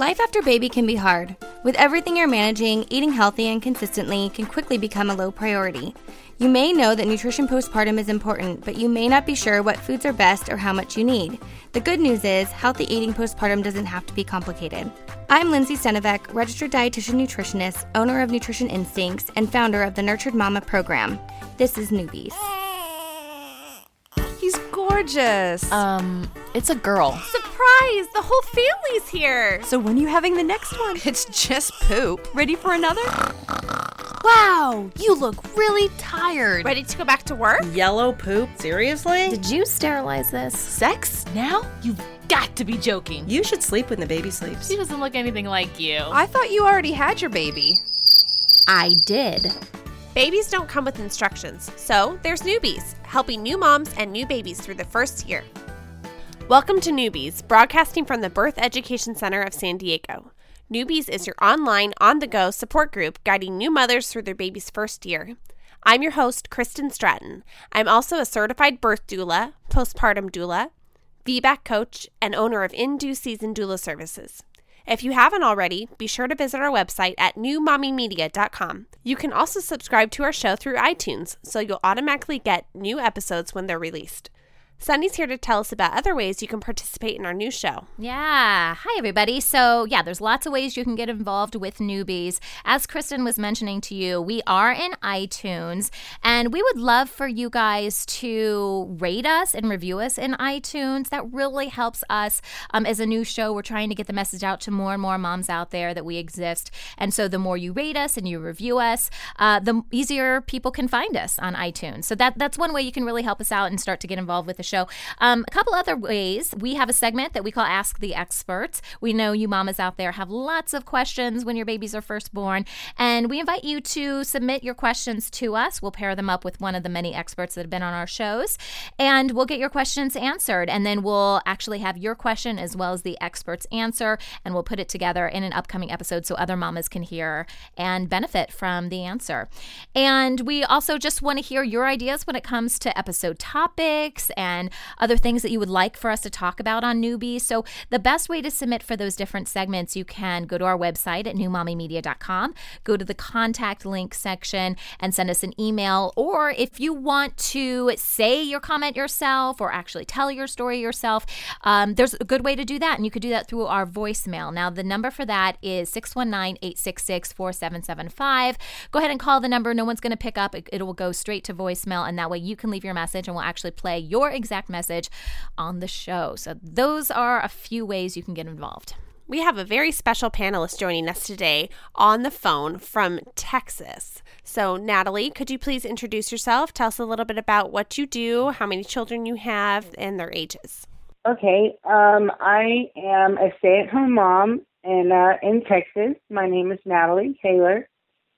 Life after baby can be hard. With everything you're managing, eating healthy and consistently can quickly become a low priority. You may know that nutrition postpartum is important, but you may not be sure what foods are best or how much you need. The good news is, healthy eating postpartum doesn't have to be complicated. I'm Lindsay Stenovec, registered dietitian nutritionist, owner of Nutrition Instincts, and founder of the Nurtured Mama program. This is Newbies. He's gorgeous. Um, it's a girl. Surprise! The whole family's here. so when are you having the next one? It's just poop. Ready for another? Wow, you look really tired. Ready to go back to work? Yellow poop? Seriously? Did you sterilize this? Sex? Now? You've got to be joking. You should sleep when the baby sleeps. She doesn't look anything like you. I thought you already had your baby. I did. Babies don't come with instructions, so there's Newbies, helping new moms and new babies through the first year. Welcome to Newbies, broadcasting from the Birth Education Center of San Diego. Newbies is your online, on the go support group guiding new mothers through their baby's first year. I'm your host, Kristen Stratton. I'm also a certified birth doula, postpartum doula, VBAC coach, and owner of In Due Season Doula Services. If you haven't already, be sure to visit our website at newmommymedia.com. You can also subscribe to our show through iTunes, so you'll automatically get new episodes when they're released. Sunny's here to tell us about other ways you can participate in our new show. Yeah. Hi, everybody. So, yeah, there's lots of ways you can get involved with newbies. As Kristen was mentioning to you, we are in iTunes, and we would love for you guys to rate us and review us in iTunes. That really helps us um, as a new show. We're trying to get the message out to more and more moms out there that we exist. And so, the more you rate us and you review us, uh, the easier people can find us on iTunes. So, that that's one way you can really help us out and start to get involved with the show. Um, a couple other ways we have a segment that we call Ask the Experts. We know you mamas out there have lots of questions when your babies are first born, and we invite you to submit your questions to us. We'll pair them up with one of the many experts that have been on our shows, and we'll get your questions answered. And then we'll actually have your question as well as the expert's answer, and we'll put it together in an upcoming episode so other mamas can hear and benefit from the answer. And we also just want to hear your ideas when it comes to episode topics and other things that you would like for us to talk about on newbies. So the best way to submit for those different segments, you can go to our website at newmommymedia.com, go to the contact link section and send us an email. Or if you want to say your comment yourself or actually tell your story yourself, um, there's a good way to do that. And you could do that through our voicemail. Now, the number for that is 619 866 4775. Go ahead and call the number. No one's going to pick up. It, it will go straight to voicemail. And that way you can leave your message and we'll actually play your message on the show. So, those are a few ways you can get involved. We have a very special panelist joining us today on the phone from Texas. So, Natalie, could you please introduce yourself? Tell us a little bit about what you do, how many children you have, and their ages. Okay, um, I am a stay-at-home mom in uh, in Texas. My name is Natalie Taylor.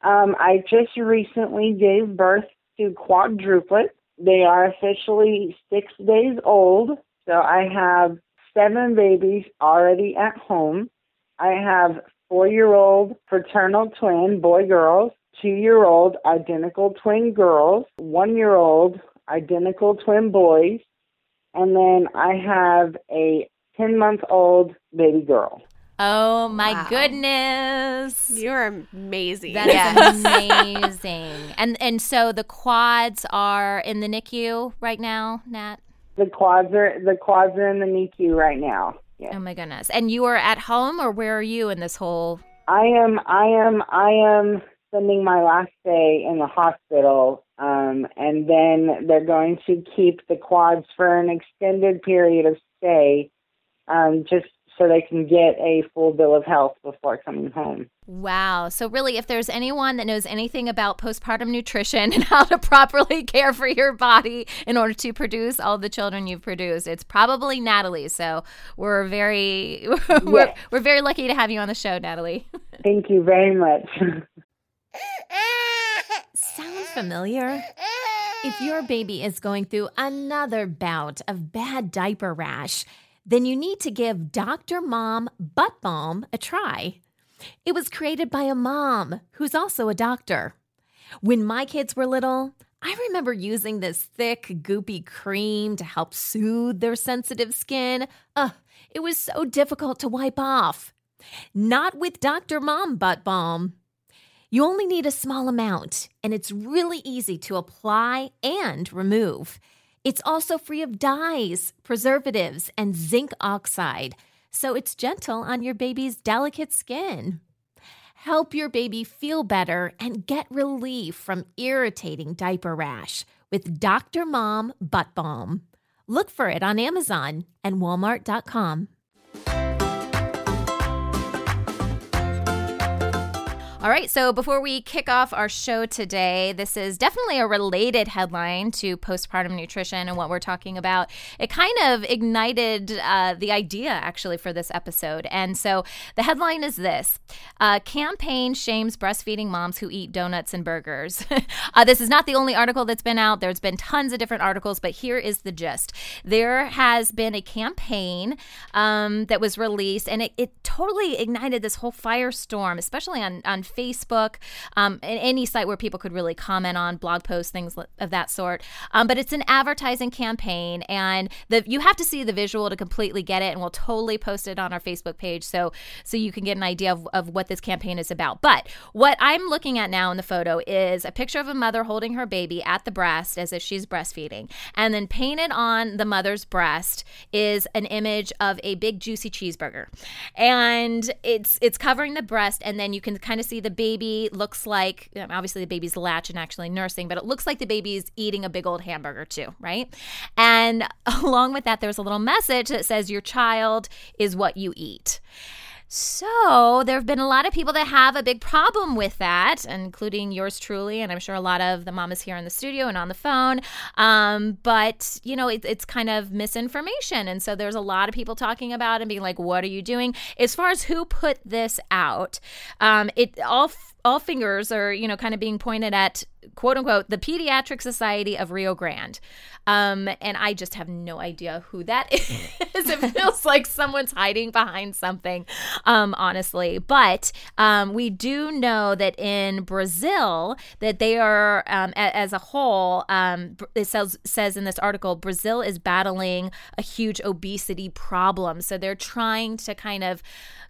Um, I just recently gave birth to quadruplets. They are officially six days old. So I have seven babies already at home. I have four-year-old fraternal twin boy girls, two-year-old identical twin girls, one-year-old identical twin boys, and then I have a 10 month old baby girl. Oh my Wow. goodness. You're amazing. That is amazing. And and so the quads are in the NICU right now, Nat? The quads are the quads are in the NICU right now. Oh my goodness. And you are at home or where are you in this whole I am I am I am spending my last day in the hospital. Um, and then they're going to keep the quads for an extended period of stay. Um, just so they can get a full bill of health before coming home. Wow. So, really, if there's anyone that knows anything about postpartum nutrition and how to properly care for your body in order to produce all the children you've produced, it's probably Natalie. So, we're very, we're, we're very lucky to have you on the show, Natalie. Thank you very much. Sound familiar? If your baby is going through another bout of bad diaper rash, then you need to give Dr. Mom Butt Balm a try. It was created by a mom who's also a doctor. When my kids were little, I remember using this thick, goopy cream to help soothe their sensitive skin. Ugh, it was so difficult to wipe off. Not with Dr. Mom Butt Balm. You only need a small amount, and it's really easy to apply and remove. It's also free of dyes, preservatives, and zinc oxide, so it's gentle on your baby's delicate skin. Help your baby feel better and get relief from irritating diaper rash with Dr. Mom Butt Balm. Look for it on Amazon and Walmart.com. All right, so before we kick off our show today, this is definitely a related headline to postpartum nutrition and what we're talking about. It kind of ignited uh, the idea actually for this episode. And so the headline is this uh, Campaign shames breastfeeding moms who eat donuts and burgers. uh, this is not the only article that's been out, there's been tons of different articles, but here is the gist. There has been a campaign um, that was released, and it, it totally ignited this whole firestorm, especially on, on Facebook um, and any site where people could really comment on blog posts, things of that sort. Um, but it's an advertising campaign, and the you have to see the visual to completely get it, and we'll totally post it on our Facebook page so so you can get an idea of, of what this campaign is about. But what I'm looking at now in the photo is a picture of a mother holding her baby at the breast as if she's breastfeeding, and then painted on the mother's breast is an image of a big juicy cheeseburger, and it's it's covering the breast, and then you can kind of see the baby looks like um, obviously the baby's latch and actually nursing, but it looks like the baby's eating a big old hamburger too, right? And along with that, there's a little message that says your child is what you eat. So, there have been a lot of people that have a big problem with that, including yours truly, and I'm sure a lot of the mamas here in the studio and on the phone. Um, but, you know, it, it's kind of misinformation. And so, there's a lot of people talking about and being like, what are you doing? As far as who put this out, um, it all all fingers are, you know, kind of being pointed at quote unquote the Pediatric Society of Rio Grande. Um, and I just have no idea who that is. it feels like someone's hiding behind something, um, honestly. But um, we do know that in Brazil, that they are, um, a- as a whole, um, it says, says in this article, Brazil is battling a huge obesity problem. So they're trying to kind of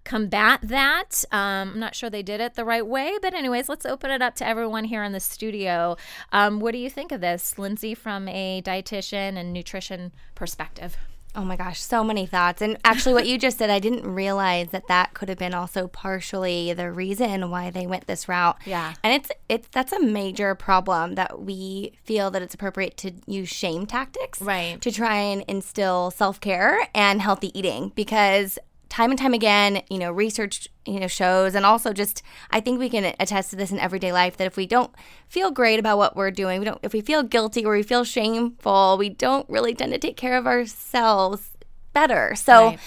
combat that. Um, I'm not sure they did it the right way, but anyways, let's open it up to everyone here in the studio. Um, what do you think of this, Lindsay, from a dietitian and nutrition perspective? Oh my gosh, so many thoughts. And actually, what you just said, I didn't realize that that could have been also partially the reason why they went this route. Yeah. And it's it's that's a major problem that we feel that it's appropriate to use shame tactics, Right. to try and instill self care and healthy eating because time and time again, you know, research, you know, shows and also just I think we can attest to this in everyday life that if we don't feel great about what we're doing, we don't if we feel guilty or we feel shameful, we don't really tend to take care of ourselves better. So Right.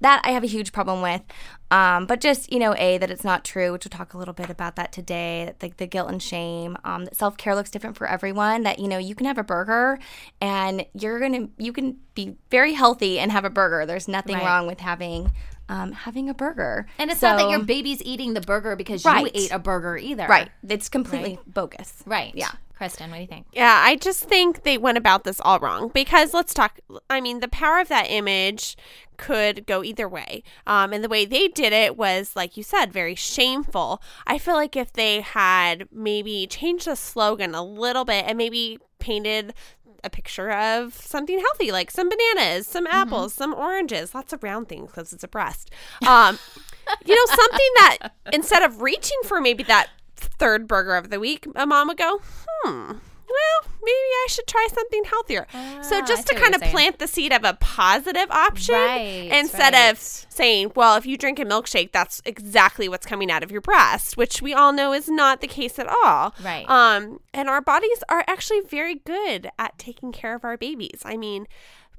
that I have a huge problem with. Um, but just, you know, A, that it's not true, which we'll talk a little bit about that today, that the, the guilt and shame, um, that self care looks different for everyone, that, you know, you can have a burger and you're going to, you can be very healthy and have a burger. There's nothing Right. wrong with having, um, having a burger. And it's not that your baby's eating the burger because Right. you ate a burger either. Right. It's completely bogus. Right. Yeah. Kristen, what do you think? Yeah, I just think they went about this all wrong because let's talk. I mean, the power of that image could go either way. Um, and the way they did it was, like you said, very shameful. I feel like if they had maybe changed the slogan a little bit and maybe painted a picture of something healthy, like some bananas, some apples, some oranges, lots of round things because it's a breast. Um, you know, something that instead of reaching for maybe that third burger of the week, a mom would go, hmm, well, maybe I should try something healthier. so Ah, just to kind of plant the seed of a positive option Right, instead right. of saying, well, if you drink a milkshake, that's exactly what's coming out of your breast, which we all know is not the case at all. Right. Um, and our bodies are actually very good at taking care of our babies. I mean,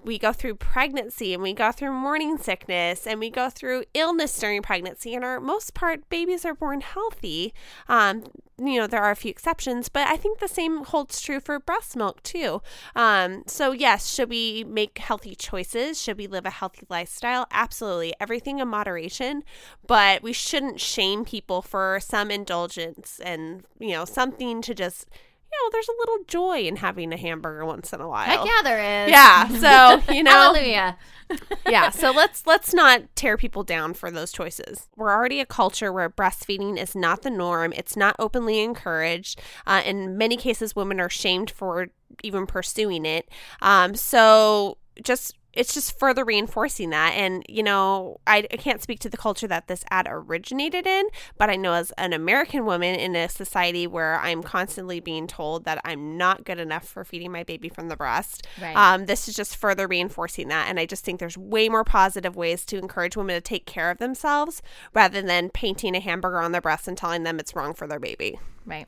we go through pregnancy and we go through morning sickness and we go through illness during pregnancy. And our most part babies are born healthy. Um, you know there are a few exceptions but i think the same holds true for breast milk too. Um, so yes should we make healthy choices? Should we live a healthy lifestyle? Absolutely. Everything in moderation but we shouldn't shame people for some indulgence and you know something to just you know, there's a little joy in having a hamburger once in a while. Heck yeah, there is. Yeah, so you know, Hallelujah. yeah, so let's let's not tear people down for those choices. We're already a culture where breastfeeding is not the norm. It's not openly encouraged. Uh, in many cases, women are shamed for even pursuing it. Um, so just it's just further reinforcing that. And you know, I, I can't speak to the culture that this ad originated in, but I know as an American woman in a society where I'm constantly being told that I'm not good enough for feeding my baby from the breast. Right. Um, this is just further reinforcing that. And I just think there's way more positive ways to encourage women to take care of themselves rather than painting a hamburger on their breast and telling them it's wrong for their baby. Right.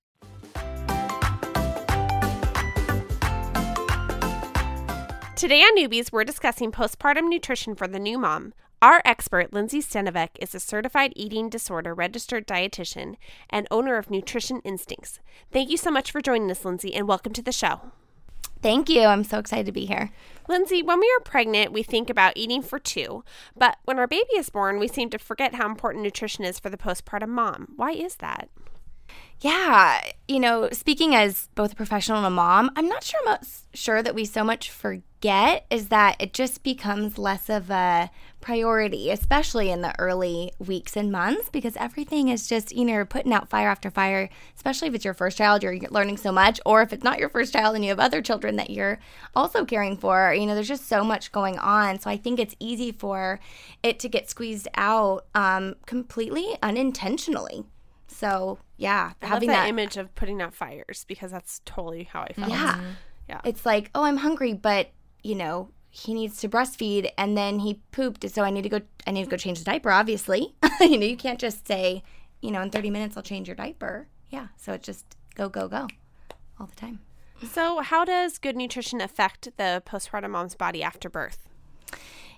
Today on Newbies, we're discussing postpartum nutrition for the new mom. Our expert, Lindsay Stenovec, is a certified eating disorder registered dietitian and owner of Nutrition Instincts. Thank you so much for joining us, Lindsay, and welcome to the show. Thank you. I'm so excited to be here. Lindsay, when we are pregnant, we think about eating for two, but when our baby is born, we seem to forget how important nutrition is for the postpartum mom. Why is that? Yeah, you know, speaking as both a professional and a mom, I'm not sure much, sure that we so much forget is that it just becomes less of a priority, especially in the early weeks and months, because everything is just you know putting out fire after fire. Especially if it's your first child, you're learning so much, or if it's not your first child and you have other children that you're also caring for. You know, there's just so much going on. So I think it's easy for it to get squeezed out um, completely unintentionally. So yeah, I having love that, that, image of putting out fires because that's totally how I felt. yeah, Yeah. it's like oh I'm hungry, but you know he needs to breastfeed and then he pooped, so I need to go. I need to go change the diaper. Obviously, you know you can't just say you know in 30 minutes I'll change your diaper. Yeah, so it's just go go go all the time. So, how does good nutrition affect the postpartum mom's body after birth?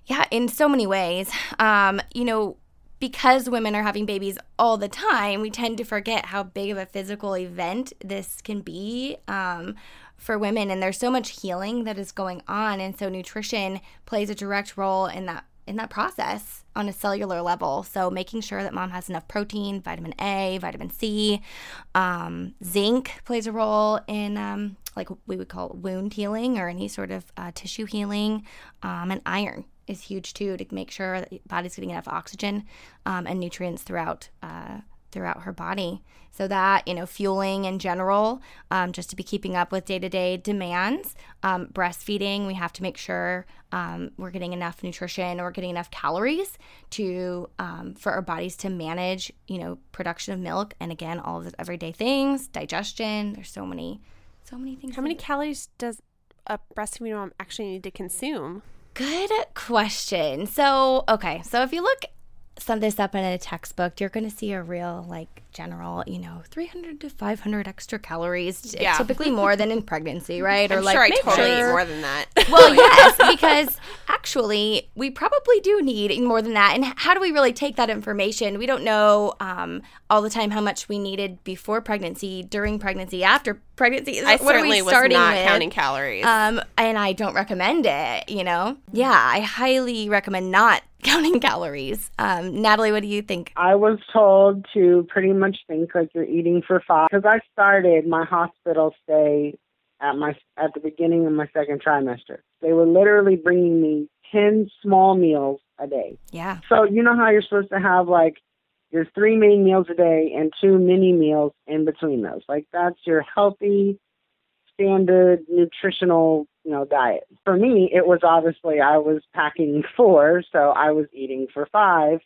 Yeah, in so many ways. Um, you know, because women are having babies all the time, we tend to forget how big of a physical event this can be um, for women. And there's so much healing that is going on, and so nutrition plays a direct role in that in that process on a cellular level. So making sure that mom has enough protein, vitamin A, vitamin C, um, zinc plays a role in um, like we would call wound healing or any sort of uh, tissue healing, um, and iron is huge too to make sure that the body's getting enough oxygen um, and nutrients throughout uh, throughout her body. So that you know, fueling in general, um, just to be keeping up with day to day demands. Um, breastfeeding, we have to make sure um, we're getting enough nutrition or getting enough calories to um, for our bodies to manage you know production of milk and again all of the everyday things, digestion. There's so many, so many things. How many calories does a breastfeeding mom actually need to consume? Good question. So, okay, so if you look sum this up in a textbook, you're going to see a real like general, you know, 300 to 500 extra calories, Yeah. typically more than in pregnancy, right? I'm like sure I make totally eat sure- more than that. well, yes, because actually, we probably do need more than that. And how do we really take that information? We don't know um, all the time how much we needed before pregnancy, during pregnancy, after pregnancy. I what are we certainly was starting not with? counting calories. Um, and I don't recommend it, you know? Yeah, I highly recommend not counting calories. Um, Natalie, what do you think? I was told to pretty much think like you're eating for five because I started my hospital stay at my at the beginning of my second trimester. They were literally bringing me 10 small meals a day. Yeah. So you know how you're supposed to have like your three main meals a day and two mini meals in between those. Like that's your healthy standard nutritional, you know, diet. For me, it was obviously I was packing four, so I was eating for five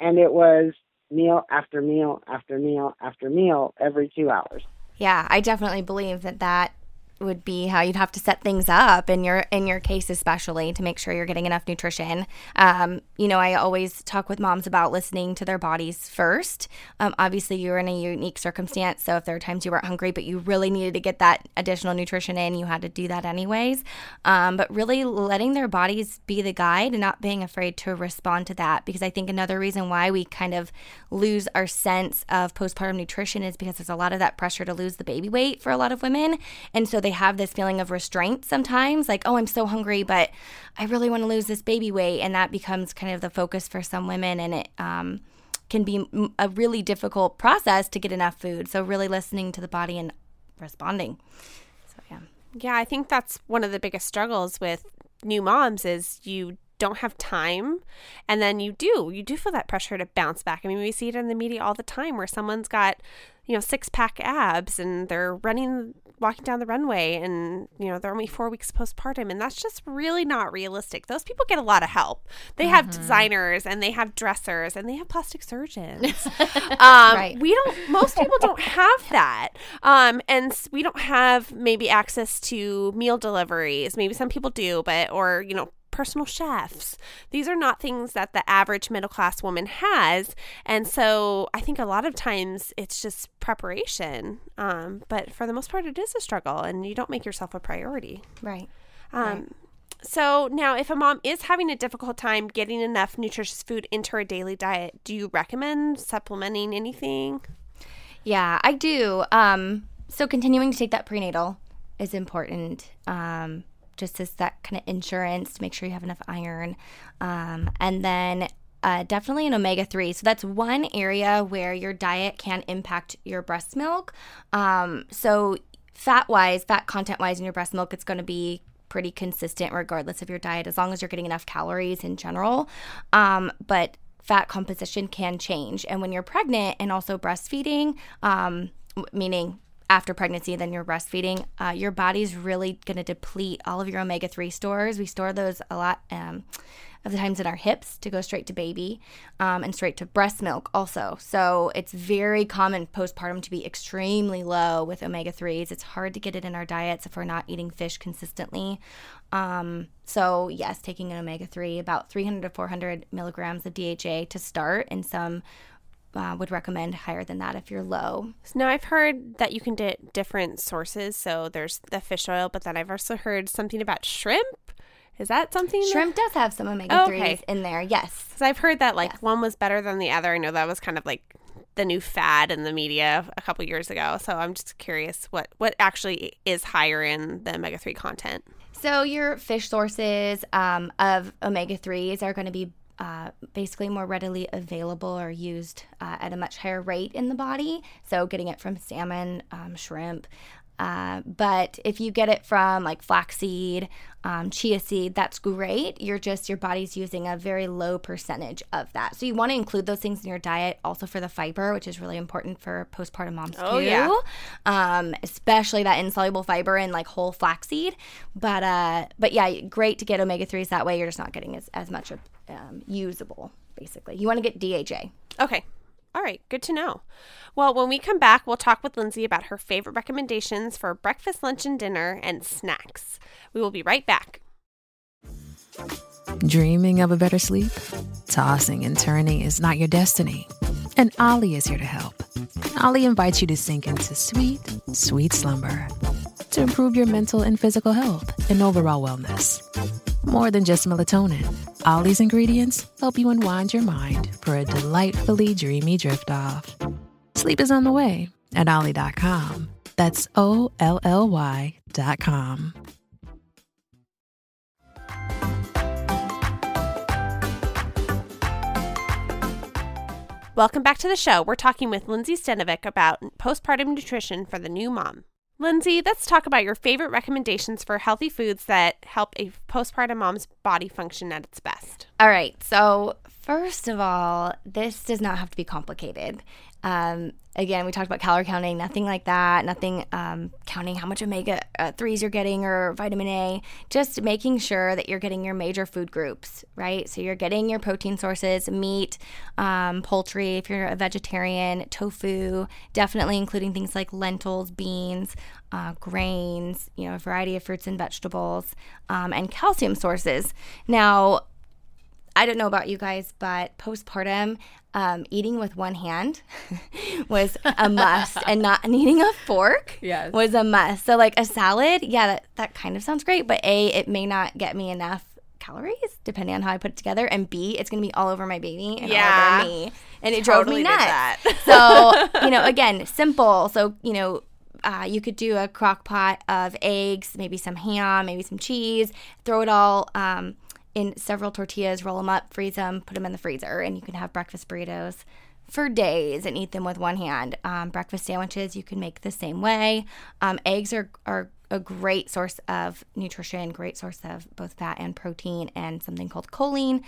and it was meal after meal after meal after meal every 2 hours. Yeah, I definitely believe that that would be how you'd have to set things up in your in your case especially to make sure you're getting enough nutrition. Um, you know i always talk with moms about listening to their bodies first. Um, obviously you're in a unique circumstance so if there are times you weren't hungry but you really needed to get that additional nutrition in you had to do that anyways. Um, but really letting their bodies be the guide and not being afraid to respond to that because i think another reason why we kind of lose our sense of postpartum nutrition is because there's a lot of that pressure to lose the baby weight for a lot of women. And so they have this feeling of restraint sometimes, like, oh, I'm so hungry, but I really want to lose this baby weight. And that becomes kind of the focus for some women. And it, um, can be a really difficult process to get enough food. So, really listening to the body and responding. So, yeah. Yeah, I think that's one of the biggest struggles with new moms is you don't have time. And then you do you do feel that pressure to bounce back. I mean we see it in the media all the time where someone's got you know six pack abs and they're running walking down the runway and you know they're only four weeks postpartum. And that's just really not realistic. Those people get a lot of help. They have Mm-hmm. designers and they have dressers and they have plastic surgeons. Um, Right. we don't most people don't have that. Um, and we don't have maybe access to meal deliveries. Maybe some people do but or you know personal chefs these are not things that the average middle class woman has and so i think a lot of times it's just preparation um, but for the most part it is a struggle and you don't make yourself a priority Right. um, So now, if a mom is having a difficult time getting enough nutritious food into her daily diet, do you recommend supplementing anything? Yeah, I do. Um, so continuing to take that prenatal is important. Um, just as that kind of insurance to make sure you have enough iron. Um, and then uh, definitely an omega 3. So that's one area where your diet can impact your breast milk. Um, so, fat wise, fat content wise in your breast milk, it's going to be pretty consistent regardless of your diet as long as you're getting enough calories in general. Um, but fat composition can change. And when you're pregnant and also breastfeeding, um, meaning after pregnancy, then you're breastfeeding, uh, your body's really going to deplete all of your omega 3 stores. We store those a lot um, of the times in our hips to go straight to baby um, and straight to breast milk also. So it's very common postpartum to be extremely low with omega 3s. It's hard to get it in our diets if we're not eating fish consistently. Um, so, yes, taking an omega 3, about 300 to 400 milligrams of DHA to start, and some uh, would recommend higher than that if you're low. Now I've heard that you can get different sources. So there's the fish oil, but then I've also heard something about shrimp. Is that something? that- Shrimp does have some omega 3s Okay. in there, yes. Because I've heard that like Yes. one was better than the other. I know that was kind of like the new fad in the media a couple years ago. So I'm just curious what what actually is higher in the omega three content. So your fish sources um, of omega threes are going to be uh, basically more readily available or used uh, at a much higher rate in the body. So getting it from salmon, um, shrimp. Uh, but if you get it from like flaxseed, um, chia seed, that's great. You're just your body's using a very low percentage of that. So you want to include those things in your diet, also for the fiber, which is really important for postpartum moms Oh, too yeah. um, especially that insoluble fiber in like whole flaxseed. But uh, but yeah, great to get omega threes that way. You're just not getting as, as much of um, usable. Basically, you want to get DHA. Okay. All right, good to know. Well, when we come back, we'll talk with Lindsay about her favorite recommendations for breakfast, lunch, and dinner and snacks. We will be right back. Dreaming of a better sleep? Tossing and turning is not your destiny. And OLLY is here to help. OLLY invites you to sink into sweet, sweet slumber to improve your mental and physical health and overall wellness. More than just melatonin, OLLY's ingredients help you unwind your mind for a delightfully dreamy drift off. Sleep is on the way at OLLY.com. That's O L L Y.com. Welcome back to the show. We're talking with Lindsay Stenovec about postpartum nutrition for the new mom. Lindsay, let's talk about your favorite recommendations for healthy foods that help a postpartum mom's body function at its best. All right. So, first of all, this does not have to be complicated. Um, again, we talked about calorie counting, nothing like that, nothing um, counting how much omega uh, 3s you're getting or vitamin A, just making sure that you're getting your major food groups, right? So you're getting your protein sources, meat, um, poultry, if you're a vegetarian, tofu, definitely including things like lentils, beans, uh, grains, you know, a variety of fruits and vegetables, um, and calcium sources. Now, I don't know about you guys, but postpartum, um, eating with one hand was a must, and not needing a fork Yes. was a must. So, like a salad, yeah, that, that kind of sounds great, but A, it may not get me enough calories depending on how I put it together, and B, it's gonna be all over my baby and Yeah. all over me, and it Totally drove me nuts. so, you know, again, simple. So, you know, uh, you could do a crock pot of eggs, maybe some ham, maybe some cheese, throw it all um, in several tortillas, roll them up, freeze them, put them in the freezer, and you can have breakfast burritos for days and eat them with one hand. Um, breakfast sandwiches you can make the same way. Um, eggs are, are a great source of nutrition, great source of both fat and protein, and something called choline,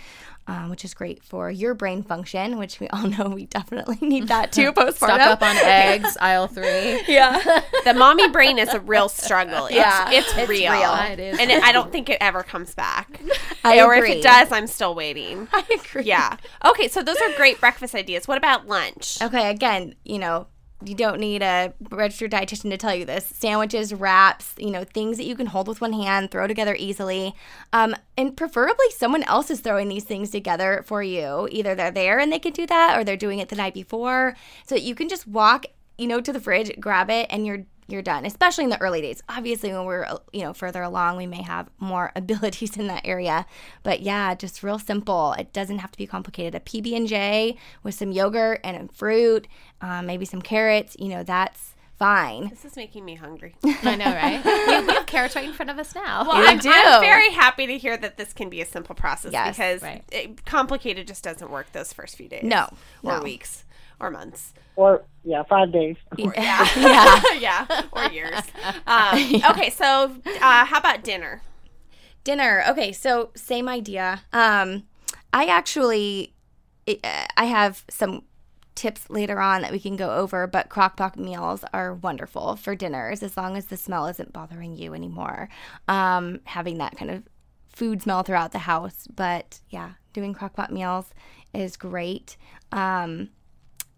um, which is great for your brain function, which we all know we definitely need that too postpartum. Stock up on eggs, aisle three. Yeah. The mommy brain is a real struggle. It's, Yeah, it's, it's real. real. It is. And it, I don't think it ever comes back. I or if it does, I'm still waiting. I agree. Yeah. Okay, so those are great breakfast ideas. What about lunch? Okay, again, you know, you don't need a registered dietitian to tell you this. Sandwiches, wraps, you know, things that you can hold with one hand, throw together easily. Um, and preferably someone else is throwing these things together for you. Either they're there and they can do that or they're doing it the night before. So you can just walk, you know, to the fridge, grab it, and you're you're done. Especially in the early days. Obviously, when we're you know further along, we may have more abilities in that area. But yeah, just real simple. It doesn't have to be complicated. A PB and J with some yogurt and fruit, um, maybe some carrots. You know, that's fine. This is making me hungry. I know, right? we, we have carrots right in front of us now. Well, I'm, do. I'm very happy to hear that this can be a simple process Yes, because right. it, complicated just doesn't work those first few days. No, Or no. weeks. Or months. Or yeah, five days. Or, yeah. Yeah. yeah. Or years. Um, Okay, so uh, how about dinner? Dinner. Okay, so same idea. Um, I actually, it, uh, I have some tips later on that we can go over, but crockpot meals are wonderful for dinners as long as the smell isn't bothering you anymore. Um, having that kind of food smell throughout the house, but yeah, doing crockpot meals is great. Um,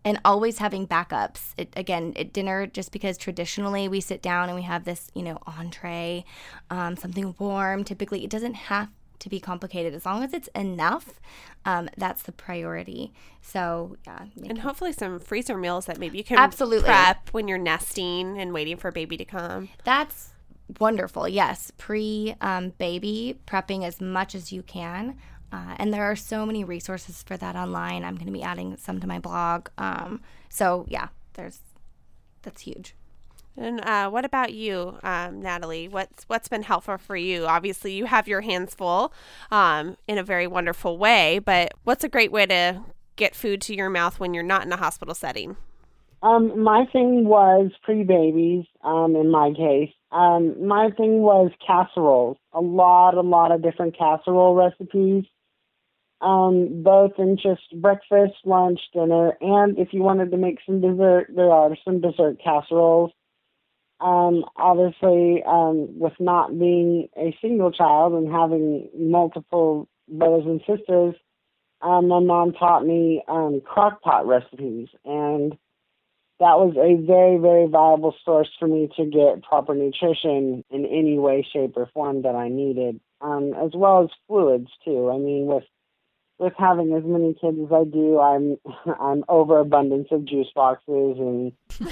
and always having backups. It, again, at dinner, just because traditionally we sit down and we have this, you know, entree, um, something warm. Typically, it doesn't have to be complicated as long as it's enough. Um, that's the priority. So yeah, And hopefully some freezer meals that maybe you can Absolutely. prep when you're nesting and waiting for baby to come. that's wonderful. Yes, pre um, baby prepping as much as you can. Uh, and there are so many resources for that online. I'm going to be adding some to my blog. Um, so yeah, there's that's huge. And uh, what about you, um, Natalie? What's what's been helpful for you? Obviously, you have your hands full um, in a very wonderful way, but what's a great way to get food to your mouth when you're not in a hospital setting? Um, my thing was pre-babies. Um, in my case, um, my thing was casseroles. A lot, a lot of different casserole recipes. Um, both in just breakfast, lunch, dinner, and if you wanted to make some dessert, there are some dessert casseroles. Um, obviously, um, with not being a single child and having multiple brothers and sisters, um, my mom taught me um, crock pot recipes, and that was a very, very viable source for me to get proper nutrition in any way, shape, or form that I needed, um, as well as fluids too. I mean, with with having as many kids as I do, I'm I'm overabundance of juice boxes and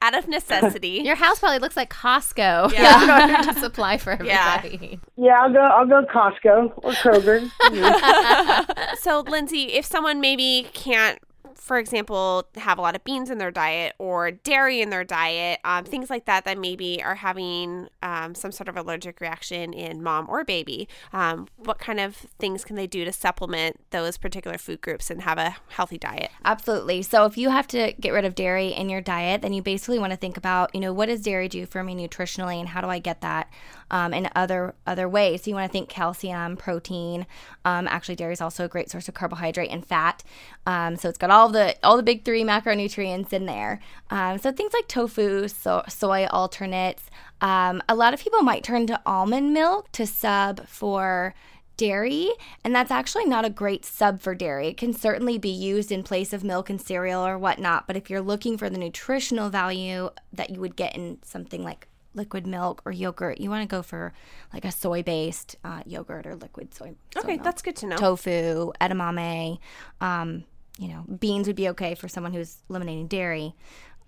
Out of necessity. Your house probably looks like Costco Yeah. in order to supply for Yeah. everybody. yeah. I'll go I'll go Costco or Kroger. Mm-hmm. so, Lindsay, if someone maybe can't for example, have a lot of beans in their diet or dairy in their diet, um, things like that, that maybe are having um, some sort of allergic reaction in mom or baby, um, what kind of things can they do to supplement those particular food groups and have a healthy diet? Absolutely. So if you have to get rid of dairy in your diet, then you basically want to think about, you know, what does dairy do for me nutritionally, and how do I get that um, in other other ways? So you want to think calcium, protein. Um, actually, dairy is also a great source of carbohydrate and fat. Um, so it's got all the all the big three macronutrients in there. Um, so things like tofu, so, soy alternates. Um, a lot of people might turn to almond milk to sub for dairy, and that's actually not a great sub for dairy. It can certainly be used in place of milk and cereal or whatnot, but if you're looking for the nutritional value that you would get in something like liquid milk or yogurt, you want to go for like a soy based uh, yogurt or liquid soy. soy Okay, milk. that's good to know. Tofu, edamame, um, you know, beans would be okay for someone who's eliminating dairy.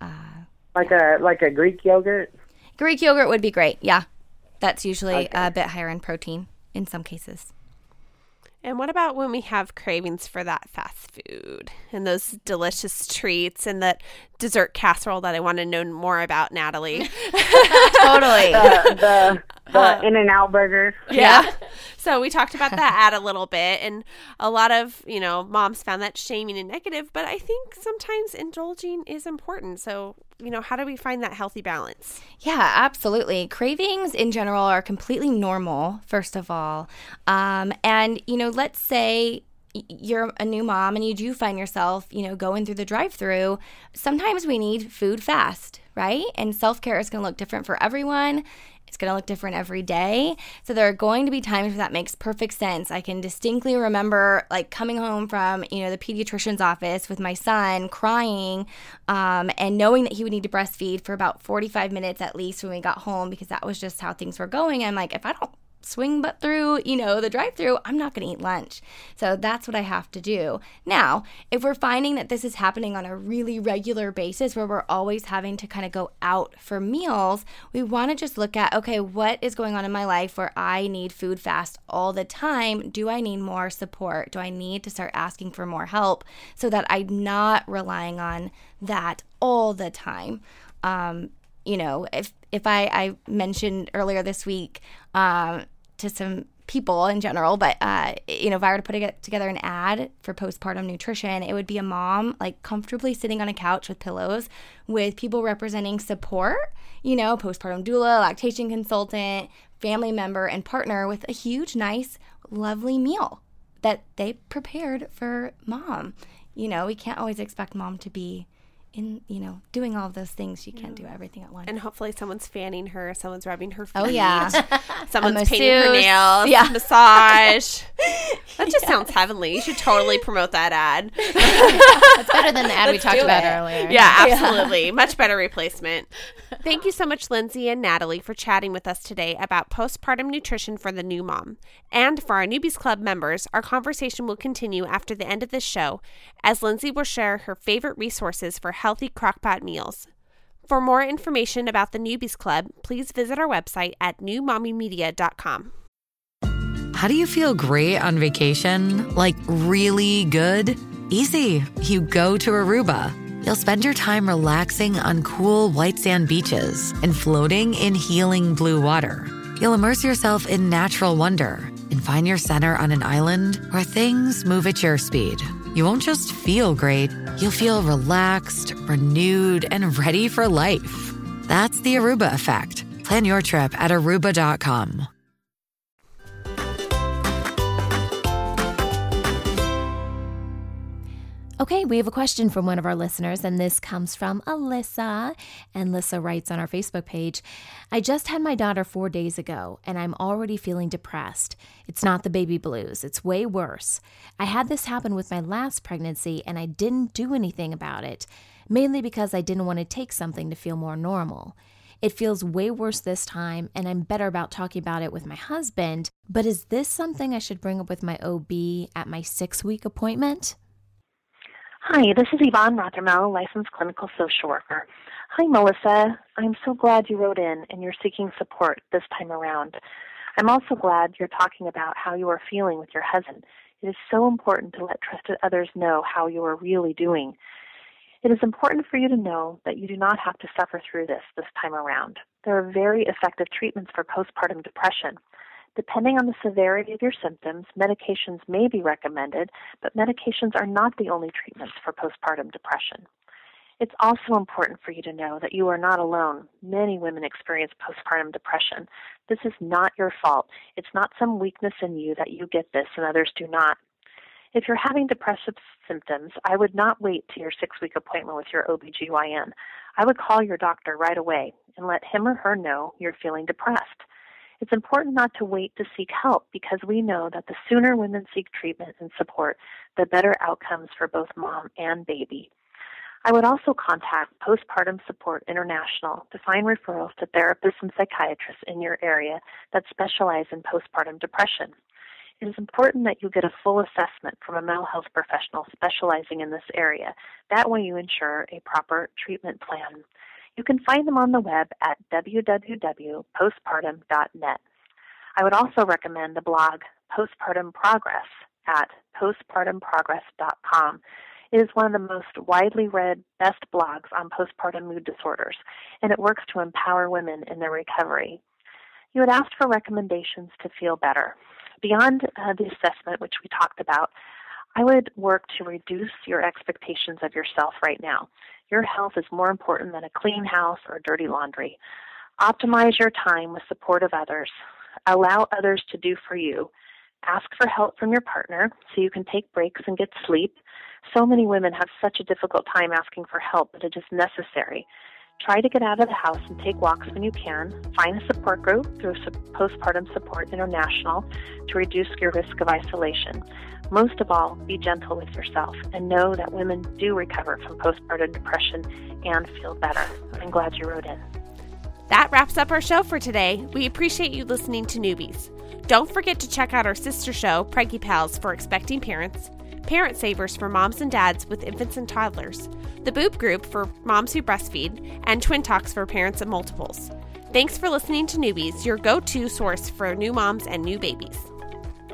Uh, Like a like a Greek yogurt. Greek yogurt would be great. Yeah, that's usually a bit higher in protein in some cases. And what about when we have cravings for that fast food and those delicious treats and that dessert casserole that I want to know more about, Natalie? totally. The the, the Uh, In and Out burgers. Yeah. so we talked about that ad a little bit, and a lot of you know moms found that shaming and negative. But I think sometimes indulging is important. So you know, how do we find that healthy balance? Yeah, absolutely. Cravings in general are completely normal, first of all. Um, and, you know, let's say you're a new mom and you do find yourself, you know, going through the drive through. Sometimes we need food fast, right? And self care is going to look different for everyone. It's going to look different every day. So there are going to be times where that makes perfect sense. I can distinctly remember like coming home from, you know, the pediatrician's office with my son crying um, and knowing that he would need to breastfeed for about 45 minutes at least when we got home because that was just how things were going. I'm like, if I don't swing but through, you know, the drive through, I'm not going to eat lunch. So that's what I have to do. Now, if we're finding that this is happening on a really regular basis where we're always having to kind of go out for meals, we want to just look at okay, what is going on in my life where I need food fast all the time? Do I need more support? Do I need to start asking for more help so that I'm not relying on that all the time? Um, you know, if if I, I mentioned earlier this week um, to some people in general, but uh, you know, if I were to put together an ad for postpartum nutrition, it would be a mom like comfortably sitting on a couch with pillows with people representing support, you know, postpartum doula, lactation consultant, family member, and partner with a huge, nice, lovely meal that they prepared for mom. You know, we can't always expect mom to be in, you know, doing all of those things. She can't do everything at once. And hopefully, someone's fanning her, someone's rubbing her oh, feet. Oh, yeah. someone's painting her nails. Yeah. massage. That just sounds heavenly. You should totally promote that ad. That's better than the ad we Let's talked about it. earlier. Yeah, absolutely. Much better replacement. Thank you so much, Lindsay and Natalie, for chatting with us today about postpartum nutrition for the new mom. And for our Newbies Club members, our conversation will continue after the end of this show, as Lindsay will share her favorite resources for healthy crockpot meals. For more information about the Newbies Club, please visit our website at newmommymedia.com. How do you feel great on vacation? Like really good? Easy. You go to Aruba. You'll spend your time relaxing on cool white sand beaches and floating in healing blue water. You'll immerse yourself in natural wonder and find your center on an island where things move at your speed. You won't just feel great, you'll feel relaxed, renewed, and ready for life. That's the Aruba effect. Plan your trip at aruba.com. Okay, we have a question from one of our listeners, and this comes from Alyssa. And Alyssa writes on our Facebook page I just had my daughter four days ago, and I'm already feeling depressed. It's not the baby blues, it's way worse. I had this happen with my last pregnancy, and I didn't do anything about it, mainly because I didn't want to take something to feel more normal. It feels way worse this time, and I'm better about talking about it with my husband. But is this something I should bring up with my OB at my six week appointment? Hi, this is Yvonne Rothermel, licensed clinical social worker. Hi, Melissa. I'm so glad you wrote in and you're seeking support this time around. I'm also glad you're talking about how you are feeling with your husband. It is so important to let trusted others know how you are really doing. It is important for you to know that you do not have to suffer through this this time around. There are very effective treatments for postpartum depression. Depending on the severity of your symptoms, medications may be recommended, but medications are not the only treatments for postpartum depression. It's also important for you to know that you are not alone. Many women experience postpartum depression. This is not your fault. It's not some weakness in you that you get this and others do not. If you're having depressive symptoms, I would not wait to your six week appointment with your OBGYN. I would call your doctor right away and let him or her know you're feeling depressed. It's important not to wait to seek help because we know that the sooner women seek treatment and support, the better outcomes for both mom and baby. I would also contact Postpartum Support International to find referrals to therapists and psychiatrists in your area that specialize in postpartum depression. It is important that you get a full assessment from a mental health professional specializing in this area. That way, you ensure a proper treatment plan. You can find them on the web at www.postpartum.net. I would also recommend the blog Postpartum Progress at postpartumprogress.com. It is one of the most widely read best blogs on postpartum mood disorders, and it works to empower women in their recovery. You had asked for recommendations to feel better. Beyond uh, the assessment, which we talked about, I would work to reduce your expectations of yourself right now. Your health is more important than a clean house or dirty laundry. Optimize your time with support of others. Allow others to do for you. Ask for help from your partner so you can take breaks and get sleep. So many women have such a difficult time asking for help, but it is necessary. Try to get out of the house and take walks when you can. Find a support group through Postpartum Support International to reduce your risk of isolation. Most of all, be gentle with yourself and know that women do recover from postpartum depression and feel better. I'm glad you wrote in. That wraps up our show for today. We appreciate you listening to Newbies. Don't forget to check out our sister show, Preggie Pals, for expecting parents Parent Savers for moms and dads with infants and toddlers, the Boob Group for moms who breastfeed, and Twin Talks for parents of multiples. Thanks for listening to Newbies, your go to source for new moms and new babies.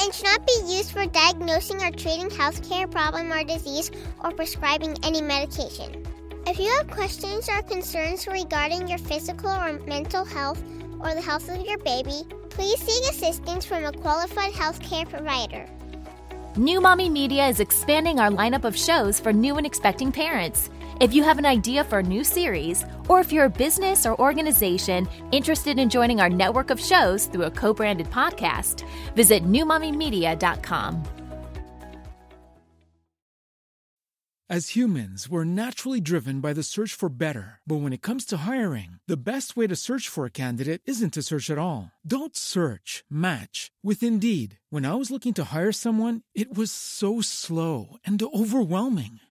and should not be used for diagnosing or treating healthcare problem or disease or prescribing any medication. If you have questions or concerns regarding your physical or mental health or the health of your baby, please seek assistance from a qualified healthcare provider. New Mommy Media is expanding our lineup of shows for new and expecting parents. If you have an idea for a new series, or if you're a business or organization interested in joining our network of shows through a co branded podcast, visit newmommymedia.com. As humans, we're naturally driven by the search for better. But when it comes to hiring, the best way to search for a candidate isn't to search at all. Don't search, match with Indeed. When I was looking to hire someone, it was so slow and overwhelming.